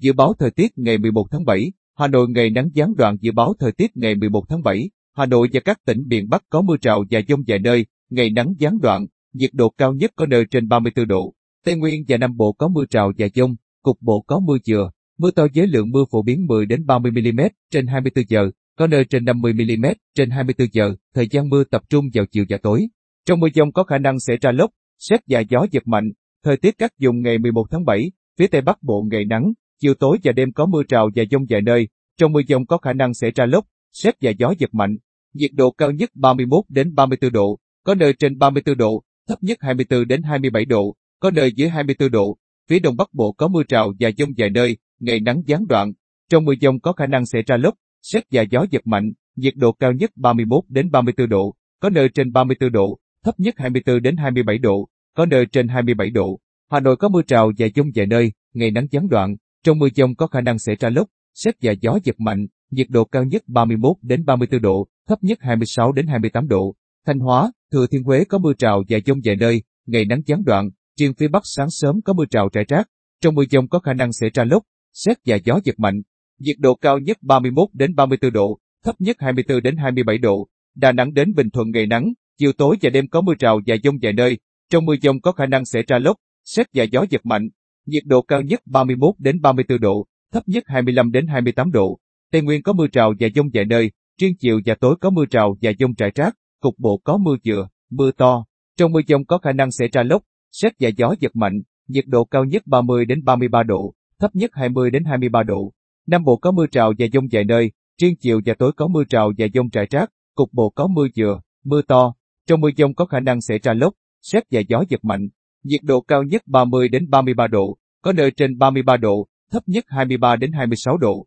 Dự báo thời tiết ngày 11 tháng 7, Hà Nội ngày nắng gián đoạn dự báo thời tiết ngày 11 tháng 7, Hà Nội và các tỉnh miền Bắc có mưa rào và dông vài nơi, ngày nắng gián đoạn, nhiệt độ cao nhất có nơi trên 34 độ. Tây Nguyên và Nam Bộ có mưa rào và dông, cục bộ có mưa vừa, mưa to với lượng mưa phổ biến 10 đến 30 mm trên 24 giờ, có nơi trên 50 mm trên 24 giờ, thời gian mưa tập trung vào chiều và tối. Trong mưa dông có khả năng xảy ra lốc, xét và gió giật mạnh. Thời tiết các vùng ngày 11 tháng 7, phía Tây Bắc Bộ ngày nắng, chiều tối và đêm có mưa rào và dông vài nơi, trong mưa dông có khả năng xảy ra lốc, xét và gió giật mạnh. Nhiệt độ cao nhất 31 đến 34 độ, có nơi trên 34 độ, thấp nhất 24 đến 27 độ, có nơi dưới 24 độ. Phía Đông Bắc Bộ có mưa rào và dông vài nơi, ngày nắng gián đoạn. Trong mưa dông có khả năng xảy ra lốc, xét và gió giật mạnh, nhiệt độ cao nhất 31 đến 34 độ, có nơi trên 34 độ, thấp nhất 24 đến 27 độ, có nơi trên 27 độ. Hà Nội có mưa rào và dông vài nơi, ngày nắng gián đoạn, trong mưa dông có khả năng sẽ ra lốc, xét và gió giật mạnh, nhiệt độ cao nhất 31 đến 34 độ, thấp nhất 26 đến 28 độ. Thanh Hóa, Thừa Thiên Huế có mưa rào và dông vài nơi, ngày nắng gián đoạn, riêng phía Bắc sáng sớm có mưa rào rải rác, trong mưa dông có khả năng sẽ ra lốc, xét và gió giật mạnh. Nhiệt độ cao nhất 31 đến 34 độ, thấp nhất 24 đến 27 độ. Đà Nẵng đến Bình Thuận ngày nắng, chiều tối và đêm có mưa rào và dông vài nơi, trong mưa dông có khả năng sẽ ra lốc, xét và gió giật mạnh. Nhiệt độ cao nhất 31 đến 34 độ, thấp nhất 25 đến 28 độ. Tây Nguyên có mưa rào và dông vài nơi, riêng chiều và tối có mưa rào và dông rải rác, cục bộ có mưa vừa, mưa to. Trong mưa dông có khả năng xảy ra lốc, xét và gió giật mạnh, nhiệt độ cao nhất 30 đến 33 độ, thấp nhất 20 đến 23 độ. Nam Bộ có mưa rào và dông vài nơi, riêng chiều và tối có mưa rào và dông rải rác, cục bộ có mưa vừa, mưa to. Trong mưa dông có khả năng xảy ra lốc, xét và gió giật mạnh. Nhiệt độ cao nhất 30 đến 33 độ, có nơi trên 33 độ, thấp nhất 23 đến 26 độ.